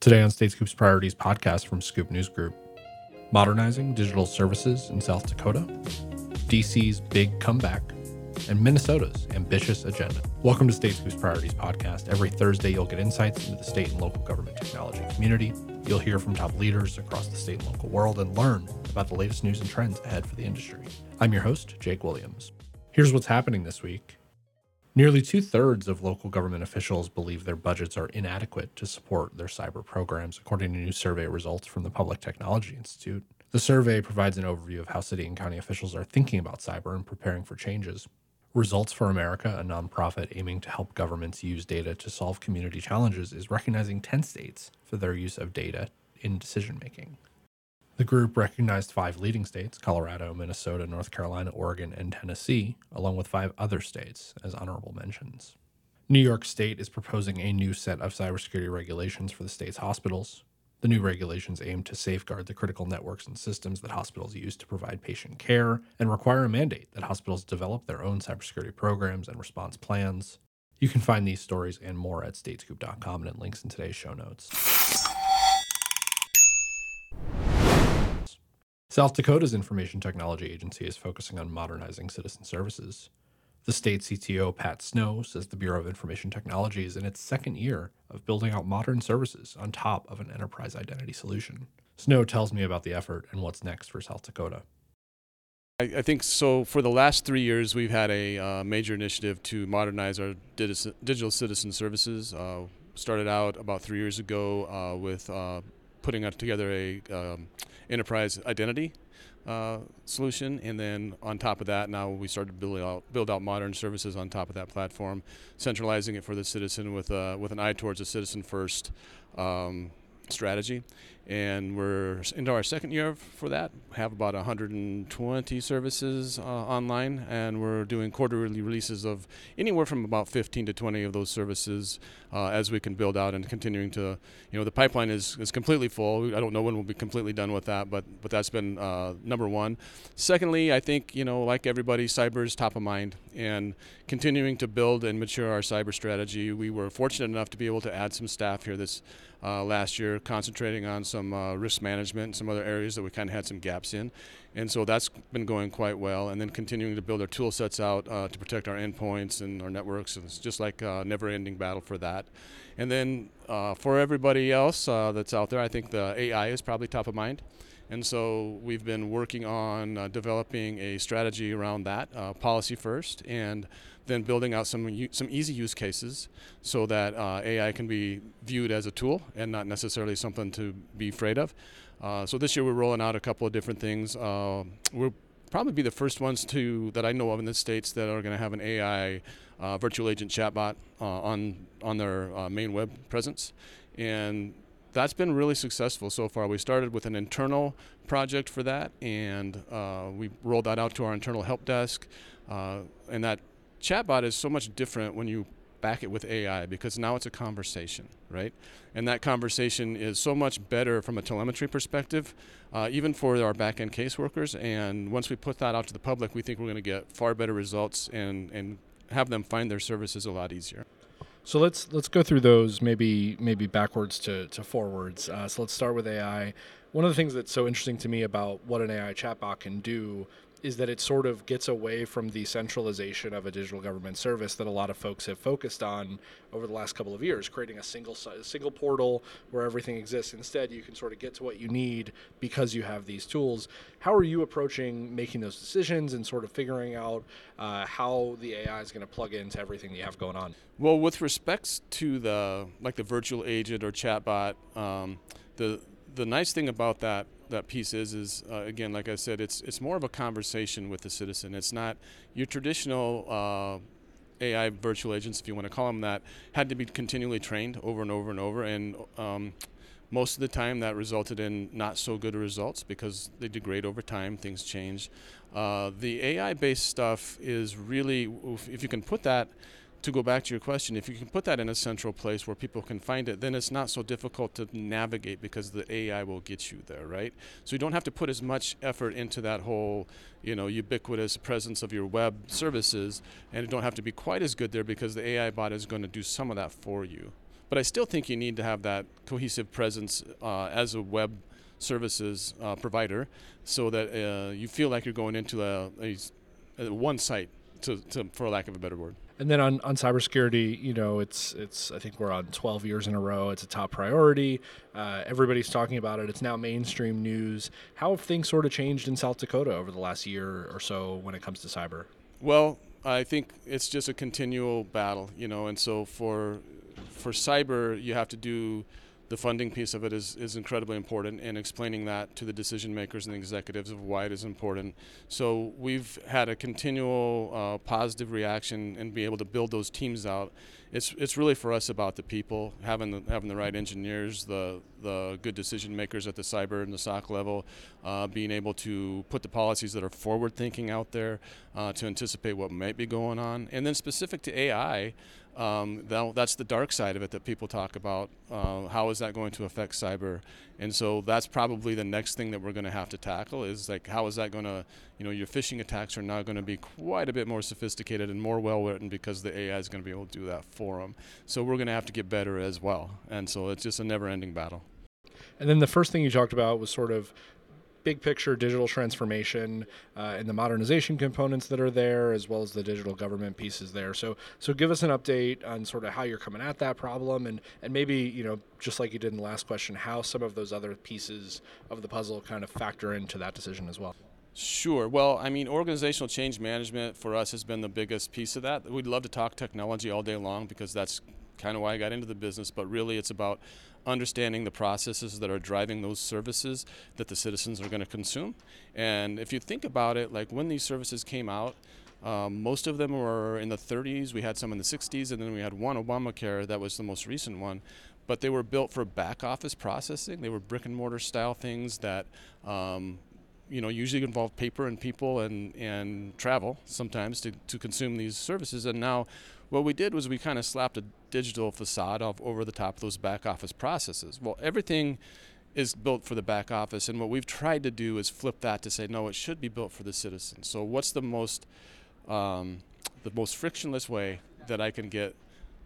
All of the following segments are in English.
Today on State Scoop's Priorities podcast from Scoop News Group Modernizing Digital Services in South Dakota, DC's Big Comeback, and Minnesota's ambitious agenda. Welcome to State Scoop's Priorities podcast. Every Thursday, you'll get insights into the state and local government technology community. You'll hear from top leaders across the state and local world and learn about the latest news and trends ahead for the industry. I'm your host, Jake Williams. Here's what's happening this week. Nearly two thirds of local government officials believe their budgets are inadequate to support their cyber programs, according to new survey results from the Public Technology Institute. The survey provides an overview of how city and county officials are thinking about cyber and preparing for changes. Results for America, a nonprofit aiming to help governments use data to solve community challenges, is recognizing 10 states for their use of data in decision making. The group recognized five leading states Colorado, Minnesota, North Carolina, Oregon, and Tennessee, along with five other states, as honorable mentions. New York State is proposing a new set of cybersecurity regulations for the state's hospitals. The new regulations aim to safeguard the critical networks and systems that hospitals use to provide patient care and require a mandate that hospitals develop their own cybersecurity programs and response plans. You can find these stories and more at statescoop.com and at links in today's show notes. South Dakota's Information Technology Agency is focusing on modernizing citizen services. The state CTO, Pat Snow, says the Bureau of Information Technology is in its second year of building out modern services on top of an enterprise identity solution. Snow tells me about the effort and what's next for South Dakota. I, think so. For the last three years, we've had a uh, major initiative to modernize our digital citizen services. Uh, started out about three years ago uh, with uh, putting together a um, enterprise identity uh, solution, and then on top of that, now we started to build out build out modern services on top of that platform, centralizing it for the citizen with uh, with an eye towards a citizen first um, strategy and we're into our second year for that. Have about 120 services uh, online, and we're doing quarterly releases of anywhere from about 15 to 20 of those services uh, as we can build out and continuing to, you know, the pipeline is, is completely full. I don't know when we'll be completely done with that, but but that's been uh, number one. Secondly, I think you know, like everybody, cyber is top of mind, and continuing to build and mature our cyber strategy. We were fortunate enough to be able to add some staff here this uh, last year, concentrating on some uh, risk management and some other areas that we kind of had some gaps in. And so that's been going quite well. And then continuing to build our tool sets out uh, to protect our endpoints and our networks. It's just like a never ending battle for that. And then uh, for everybody else uh, that's out there, I think the AI is probably top of mind. And so we've been working on uh, developing a strategy around that, policy first, and then building out some some easy use cases so that uh, AI can be viewed as a tool and not necessarily something to be afraid of. Uh, so this year we're rolling out a couple of different things. Uh, we'll probably be the first ones to that I know of in the states that are going to have an AI uh, virtual agent chatbot on on their main web presence, and that's been really successful so far. We started with an internal project for that, and uh, we rolled that out to our internal help desk. Uh, and that chatbot is so much different when you back it with AI because now it's a conversation, right? And that conversation is so much better from a telemetry perspective, uh, even for our back end caseworkers. And once we put that out to the public, we think we're going to get far better results and, and have them find their services a lot easier. So let's let's go through those maybe maybe backwards to to forwards. Uh, so let's start with AI. One of the things that's so interesting to me about what an AI chatbot can do is that it sort of gets away from the centralization of a digital government service that a lot of folks have focused on over the last couple of years, creating a single a single portal where everything exists. Instead, you can sort of get to what you need because you have these tools. How are you approaching making those decisions and sort of figuring out uh, how the AI is going to plug into everything you have going on? Well, with respects to the like the virtual agent or chatbot, um, the the nice thing about that that piece is is uh, again, like I said, it's it's more of a conversation with the citizen. It's not your traditional. Uh, AI virtual agents, if you want to call them that, had to be continually trained over and over and over, and um, most of the time that resulted in not so good results because they degrade over time, things change. Uh, the AI based stuff is really, if you can put that to go back to your question, if you can put that in a central place where people can find it, then it's not so difficult to navigate because the AI will get you there, right? So you don't have to put as much effort into that whole, you know, ubiquitous presence of your web services, and you don't have to be quite as good there because the AI bot is going to do some of that for you. but I still think you need to have that cohesive presence uh, as a web services uh, provider so that uh, you feel like you're going into a, a, a one site, to, to, for lack of a better word. And then on, on cybersecurity, you know, it's it's I think we're on 12 years in a row. It's a top priority. Uh, everybody's talking about it. It's now mainstream news. How have things sort of changed in South Dakota over the last year or so when it comes to cyber? Well, I think it's just a continual battle, you know, and so for for cyber, you have to do the funding piece of it is, is incredibly important and explaining that to the decision makers and the executives of why it is important. So we've had a continual uh, positive reaction and be able to build those teams out. It's, it's really for us about the people, having the, having the right engineers, the, the good decision makers at the cyber and the SOC level, uh, being able to put the policies that are forward thinking out there uh, to anticipate what might be going on. And then specific to AI, um, that, that's the dark side of it that people talk about. Uh, how is that going to affect cyber? And so that's probably the next thing that we're going to have to tackle is like how is that going to, you know, your phishing attacks are now going to be quite a bit more sophisticated and more well written because the AI is going to be able to do that for them. So we're going to have to get better as well. And so it's just a never-ending battle. And then the first thing you talked about was sort of big picture digital transformation uh, and the modernization components that are there, as well as the digital government pieces there. So, so give us an update on sort of how you're coming at that problem, and and maybe you know just like you did in the last question, how some of those other pieces of the puzzle kind of factor into that decision as well. Sure. Well, I mean, organizational change management for us has been the biggest piece of that. We'd love to talk technology all day long because that's kind of why I got into the business, but really it's about understanding the processes that are driving those services that the citizens are going to consume. And if you think about it, like when these services came out, um, most of them were in the 30s. We had some in the 60s, and then we had one Obamacare that was the most recent one. But they were built for back office processing. They were brick and mortar style things that um, you know usually involve paper and people and and travel sometimes to, to consume these services and now what we did was we kind of slapped a digital facade of, over the top of those back office processes well everything is built for the back office and what we've tried to do is flip that to say no it should be built for the citizen so what's the most um, the most frictionless way that i can get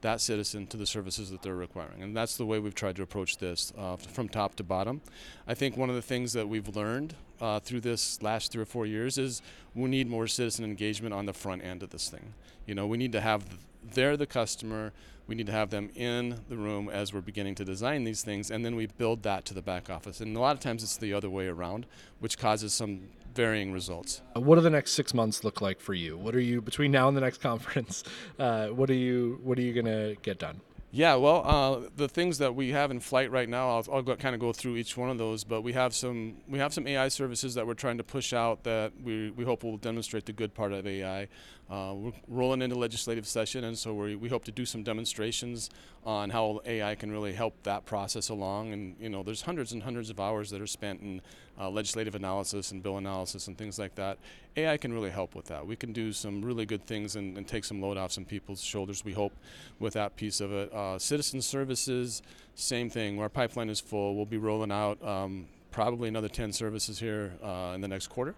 that citizen to the services that they're requiring. And that's the way we've tried to approach this uh, from top to bottom. I think one of the things that we've learned uh, through this last three or four years is we need more citizen engagement on the front end of this thing. You know, we need to have they're the customer. We need to have them in the room as we're beginning to design these things, and then we build that to the back office. And a lot of times it's the other way around, which causes some varying results. Uh, what do the next six months look like for you? What are you between now and the next conference? Uh, what are you What are you gonna get done? Yeah, well, uh, the things that we have in flight right now, I'll, I'll go, kind of go through each one of those. But we have some we have some AI services that we're trying to push out that we, we hope will demonstrate the good part of AI. Uh, we're rolling into legislative session, and so we, we hope to do some demonstrations on how AI can really help that process along. And you know, there's hundreds and hundreds of hours that are spent in uh, legislative analysis and bill analysis and things like that. AI can really help with that. We can do some really good things and, and take some load off some people's shoulders. We hope with that piece of it. Uh, citizen services, same thing. Our pipeline is full. We'll be rolling out. Um, probably another 10 services here uh, in the next quarter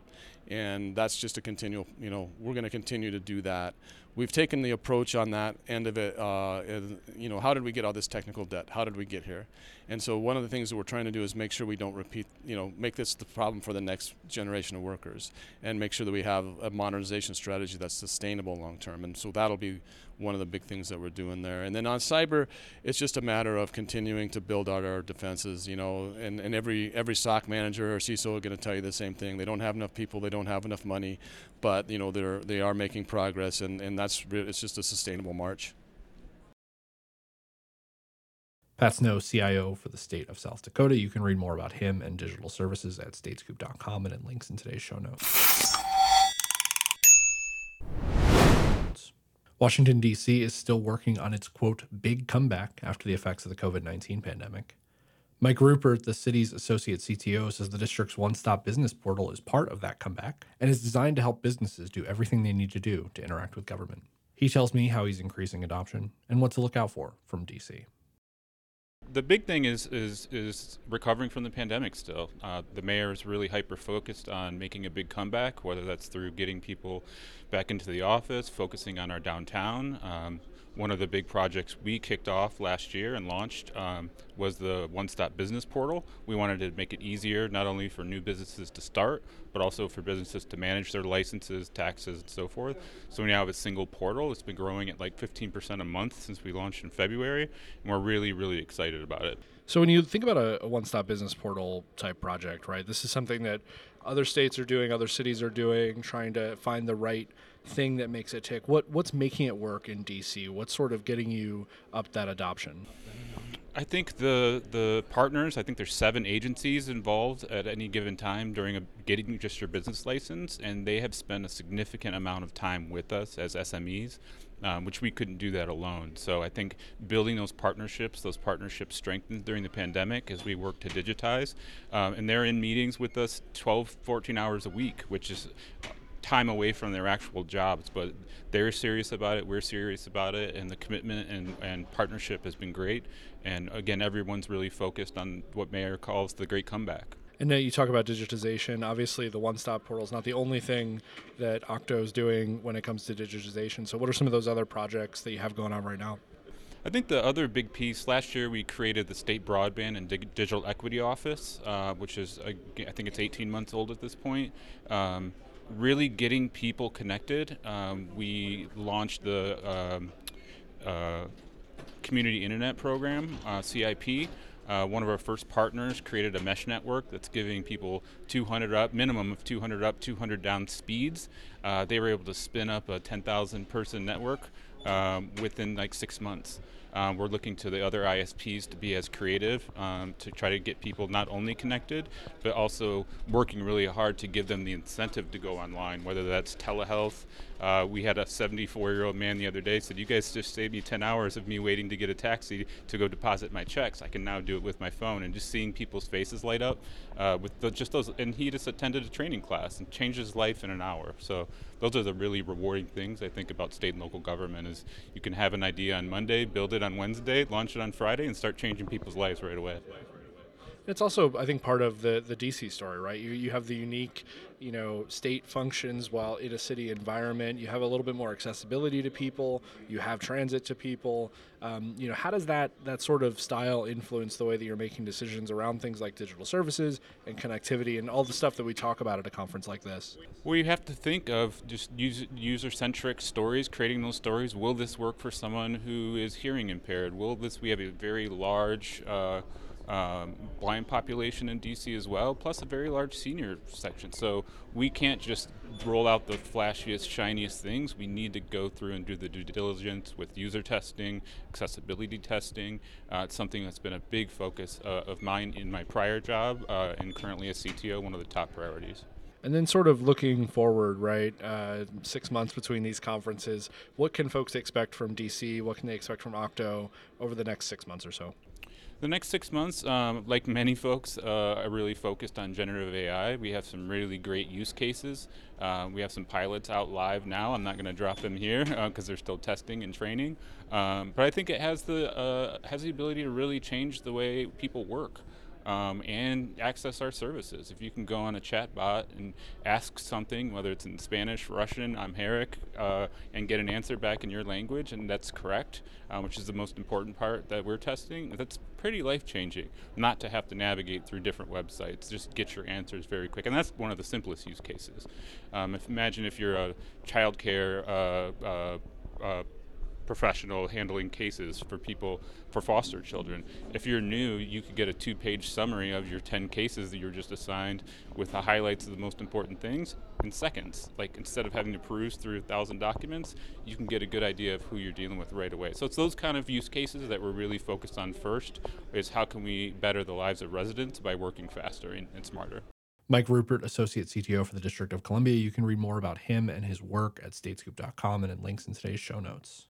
and that's just a continual you know we're going to continue to do that we've taken the approach on that end of it uh, you know how did we get all this technical debt? How did we get here? And so one of the things that we're trying to do is make sure we don't repeat you know make this the problem for the next generation of workers and make sure that we have a modernization strategy that's sustainable long term and so that'll be one of the big things that we're doing there. And then on cyber it's just a matter of continuing to build out our defenses you know and, and every every SOC manager or CISO are going to tell you the same thing. They don't have enough people. They don't have enough money. But you know they're they are making progress and, and that's it's just a sustainable march Pat Snow, CIO for the state of South Dakota. You can read more about him and digital services at statescoop.com and in links in today's show notes. Washington, D.C. is still working on its quote, big comeback after the effects of the COVID 19 pandemic. Mike Rupert, the city's associate CTO, says the district's one stop business portal is part of that comeback and is designed to help businesses do everything they need to do to interact with government. He tells me how he's increasing adoption and what to look out for from DC the big thing is is is recovering from the pandemic. Still, uh, the mayor is really hyper focused on making a big comeback, whether that's through getting people back into the office, focusing on our downtown. Um, one of the big projects we kicked off last year and launched um, was the One Stop Business Portal. We wanted to make it easier not only for new businesses to start, but also for businesses to manage their licenses, taxes, and so forth. So we now have a single portal. It's been growing at like 15% a month since we launched in February, and we're really, really excited about it. So when you think about a, a one-stop business portal type project, right? This is something that other states are doing, other cities are doing, trying to find the right thing that makes it tick. What what's making it work in DC? What's sort of getting you up that adoption? I think the the partners. I think there's seven agencies involved at any given time during a, getting just your business license, and they have spent a significant amount of time with us as SMEs, um, which we couldn't do that alone. So I think building those partnerships, those partnerships strengthened during the pandemic as we work to digitize, um, and they're in meetings with us 12, 14 hours a week, which is time away from their actual jobs, but they're serious about it. We're serious about it, and the commitment and, and partnership has been great. And again, everyone's really focused on what Mayor calls the great comeback. And now you talk about digitization. Obviously, the one-stop portal is not the only thing that Octo is doing when it comes to digitization. So, what are some of those other projects that you have going on right now? I think the other big piece last year we created the state broadband and Dig- digital equity office, uh, which is I think it's 18 months old at this point. Um, really getting people connected. Um, we launched the um, uh, Community Internet Program, uh, CIP. Uh, one of our first partners created a mesh network that's giving people 200 up, minimum of 200 up, 200 down speeds. Uh, they were able to spin up a 10,000 person network um, within like six months. Um, we're looking to the other ISPs to be as creative um, to try to get people not only connected, but also working really hard to give them the incentive to go online, whether that's telehealth. Uh, we had a 74 year old man the other day said, You guys just saved me 10 hours of me waiting to get a taxi to go deposit my checks. I can now do it with my phone. And just seeing people's faces light up uh, with the, just those. And he just attended a training class and changed his life in an hour. So those are the really rewarding things I think about state and local government is you can have an idea on Monday, build it on Wednesday, launch it on Friday, and start changing people's lives right away. It's also, I think, part of the the DC story, right? You you have the unique, you know, state functions while in a city environment. You have a little bit more accessibility to people. You have transit to people. Um, you know, how does that that sort of style influence the way that you're making decisions around things like digital services and connectivity and all the stuff that we talk about at a conference like this? Well, you have to think of just user centric stories, creating those stories. Will this work for someone who is hearing impaired? Will this? We have a very large. Uh, um, blind population in DC as well, plus a very large senior section. So we can't just roll out the flashiest, shiniest things. We need to go through and do the due diligence with user testing, accessibility testing. Uh, it's something that's been a big focus uh, of mine in my prior job uh, and currently as CTO, one of the top priorities. And then, sort of looking forward, right? Uh, six months between these conferences. What can folks expect from DC? What can they expect from Octo over the next six months or so? The next six months, um, like many folks, uh, are really focused on generative AI. We have some really great use cases. Uh, we have some pilots out live now. I'm not going to drop them here because uh, they're still testing and training. Um, but I think it has the uh, has the ability to really change the way people work um, and access our services. If you can go on a chat bot and ask something, whether it's in Spanish, Russian, Amharic, uh, and get an answer back in your language, and that's correct, uh, which is the most important part that we're testing, that's pretty life changing. Not to have to navigate through different websites, just get your answers very quick. And that's one of the simplest use cases. Um, if, imagine if you're a childcare uh, uh, uh professional handling cases for people for foster children. If you're new, you could get a two-page summary of your 10 cases that you're just assigned with the highlights of the most important things in seconds. Like instead of having to peruse through a thousand documents, you can get a good idea of who you're dealing with right away. So it's those kind of use cases that we're really focused on first is how can we better the lives of residents by working faster and, and smarter. Mike Rupert, Associate CTO for the District of Columbia. You can read more about him and his work at statescoop.com and in links in today's show notes.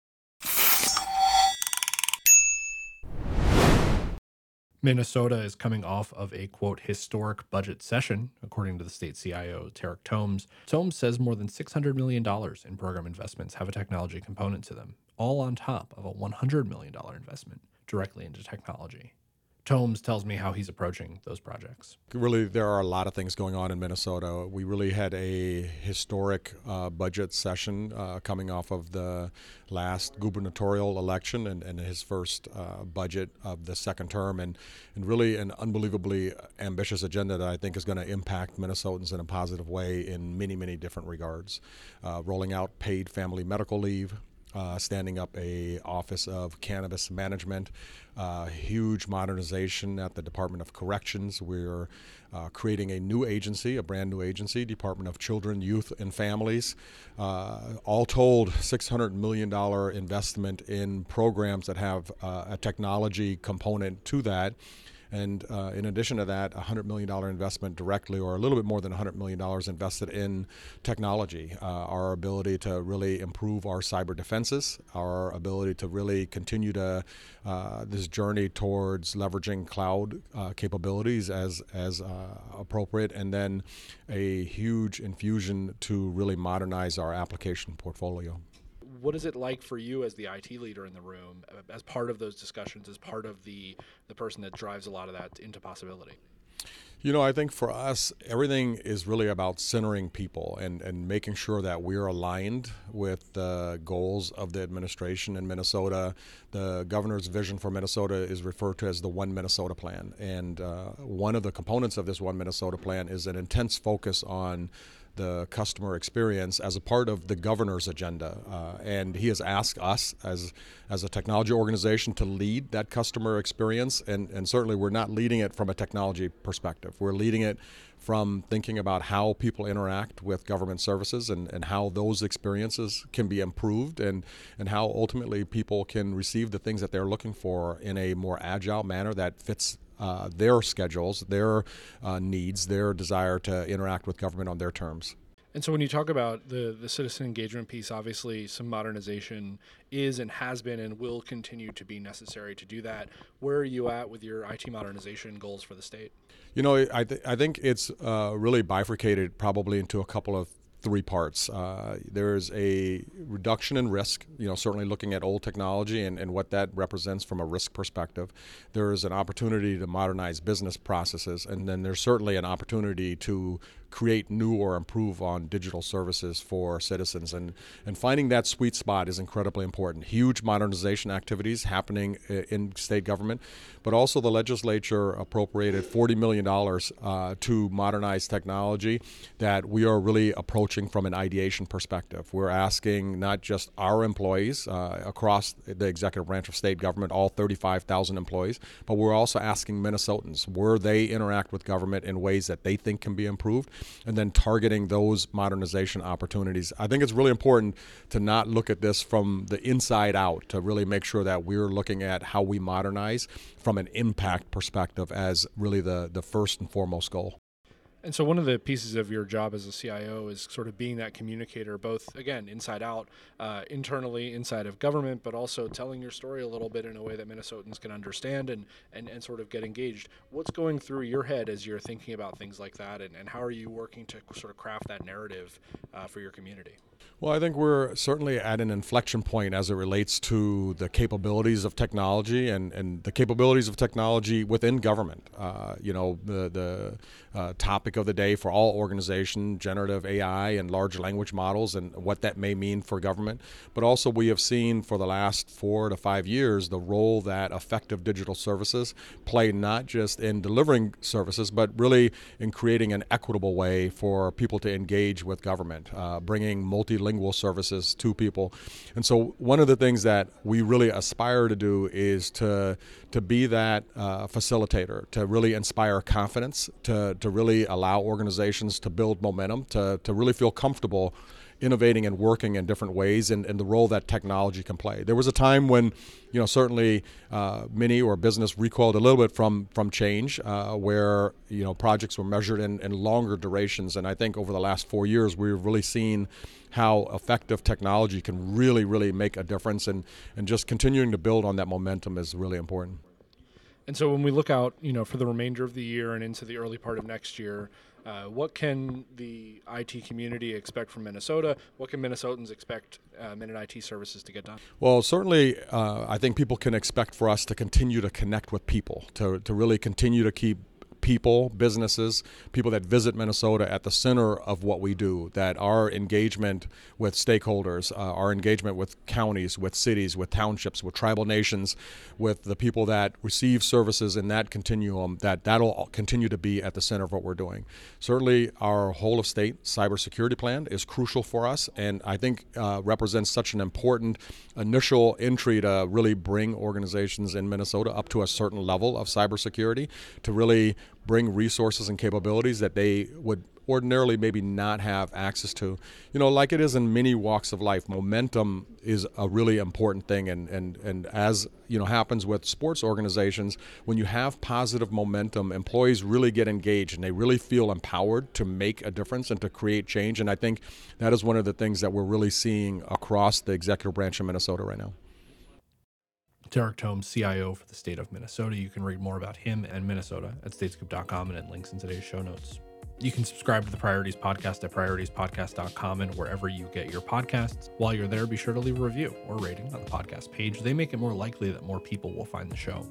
Minnesota is coming off of a quote historic budget session, according to the state CIO Tarek Tomes. Tomes says more than $600 million in program investments have a technology component to them, all on top of a $100 million investment directly into technology. Tomes tells me how he's approaching those projects. Really, there are a lot of things going on in Minnesota. We really had a historic uh, budget session uh, coming off of the last gubernatorial election and, and his first uh, budget of the second term, and, and really an unbelievably ambitious agenda that I think is going to impact Minnesotans in a positive way in many, many different regards. Uh, rolling out paid family medical leave, uh, standing up a office of cannabis management, uh, huge modernization at the Department of Corrections. We're uh, creating a new agency, a brand new agency, Department of Children, Youth, and Families. Uh, all told, $600 million investment in programs that have uh, a technology component to that. And uh, in addition to that, a $100 million investment directly, or a little bit more than $100 million invested in technology, uh, our ability to really improve our cyber defenses, our ability to really continue to uh, this journey towards leveraging cloud uh, capabilities as, as uh, appropriate, and then a huge infusion to really modernize our application portfolio what is it like for you as the IT leader in the room, uh, as part of those discussions, as part of the the person that drives a lot of that into possibility? You know, I think for us, everything is really about centering people and, and making sure that we're aligned with the goals of the administration in Minnesota. The governor's vision for Minnesota is referred to as the One Minnesota Plan. And uh, one of the components of this One Minnesota Plan is an intense focus on the customer experience as a part of the governor's agenda. Uh, and he has asked us as, as a technology organization to lead that customer experience. And, and certainly we're not leading it from a technology perspective. We're leading it from thinking about how people interact with government services and, and how those experiences can be improved and, and how ultimately people can receive the things that they're looking for in a more agile manner that fits uh, their schedules, their uh, needs, their desire to interact with government on their terms. And so when you talk about the the citizen engagement piece, obviously some modernization is and has been and will continue to be necessary to do that. Where are you at with your IT modernization goals for the state? You know, I, th- I think it's uh, really bifurcated probably into a couple of three parts. Uh, there's a reduction in risk, you know, certainly looking at old technology and, and what that represents from a risk perspective. There is an opportunity to modernize business processes, and then there's certainly an opportunity to create new or improve on digital services for citizens. And, and finding that sweet spot is incredibly important. Huge modernization activities happening in state government, but also the legislature appropriated $40 million uh, to modernize technology that we are really approaching from an ideation perspective. We're asking not just our employees uh, across the executive branch of state government, all 35,000 employees, but we're also asking Minnesotans where they interact with government in ways that they think can be improved and then targeting those modernization opportunities. I think it's really important to not look at this from the inside out, to really make sure that we're looking at how we modernize from an impact perspective as really the, the first and foremost goal. And so, one of the pieces of your job as a CIO is sort of being that communicator, both again inside out, uh, internally inside of government, but also telling your story a little bit in a way that Minnesotans can understand and and, and sort of get engaged. What's going through your head as you're thinking about things like that, and, and how are you working to sort of craft that narrative uh, for your community? Well, I think we're certainly at an inflection point as it relates to the capabilities of technology and, and the capabilities of technology within government. Uh, you know, the, the uh, topic of the day for all organizations, generative AI and large language models and what that may mean for government. But also, we have seen for the last four to five years the role that effective digital services play not just in delivering services, but really in creating an equitable way for people to engage with government, uh, bringing multilingual services to people. And so, one of the things that we really aspire to do is to to be that uh, facilitator, to really inspire confidence, to to really allow organizations to build momentum, to to really feel comfortable innovating and working in different ways and, and, the role that technology can play. There was a time when, you know, certainly uh, many or business recoiled a little bit from from change, uh, where you know projects were measured in, in longer durations. And I think over the last four years, we've really seen how effective technology can really, really make a difference. And and just continuing to build on that momentum is really important. And so when we look out, you know, for the remainder of the year and into the early part of next year, uh, what can the IT community expect from Minnesota? What can Minnesotans expect uh, MNIT services to get done? Well, certainly, uh, I think people can expect for us to continue to connect with people, to, to really continue to keep people, businesses, people that visit Minnesota at the center of what we do, that our engagement with stakeholders, uh, our engagement with counties, with cities, with townships, with tribal nations, with the people that receive services in that continuum, that that'll continue to be at the center of what we're doing. Certainly, our whole of state cybersecurity plan is crucial for us, and I think uh, represents such an important initial entry to really bring organizations in Minnesota up to a certain level of cybersecurity to really bring resources and capabilities that they would ordinarily maybe not have access to. You know, like it is in many walks of life, momentum is a really important thing. And, and, and as, you know, happens with sports organizations, when you have positive momentum, employees really get engaged and they really feel empowered to make a difference and to create change. And I think that is one of the things that we're really seeing across the executive branch in Minnesota right now. Tarek Tomes, CIO for the state of Minnesota. You can read more about him and Minnesota at statescoop.com and at links in today's show notes. You can subscribe to the Priorities Podcast at prioritiespodcast.com and wherever you get your podcasts. While you're there, be sure to leave a review or rating on the podcast page. They make it more likely that more people will find the show.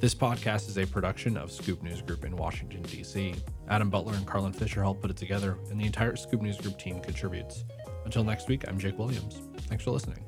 This podcast is a production of Scoop News Group in Washington, D.C. Adam Butler and Carlin Fisher help put it together, and the entire Scoop News Group team contributes. Until next week, I'm Jake Williams. Thanks for listening.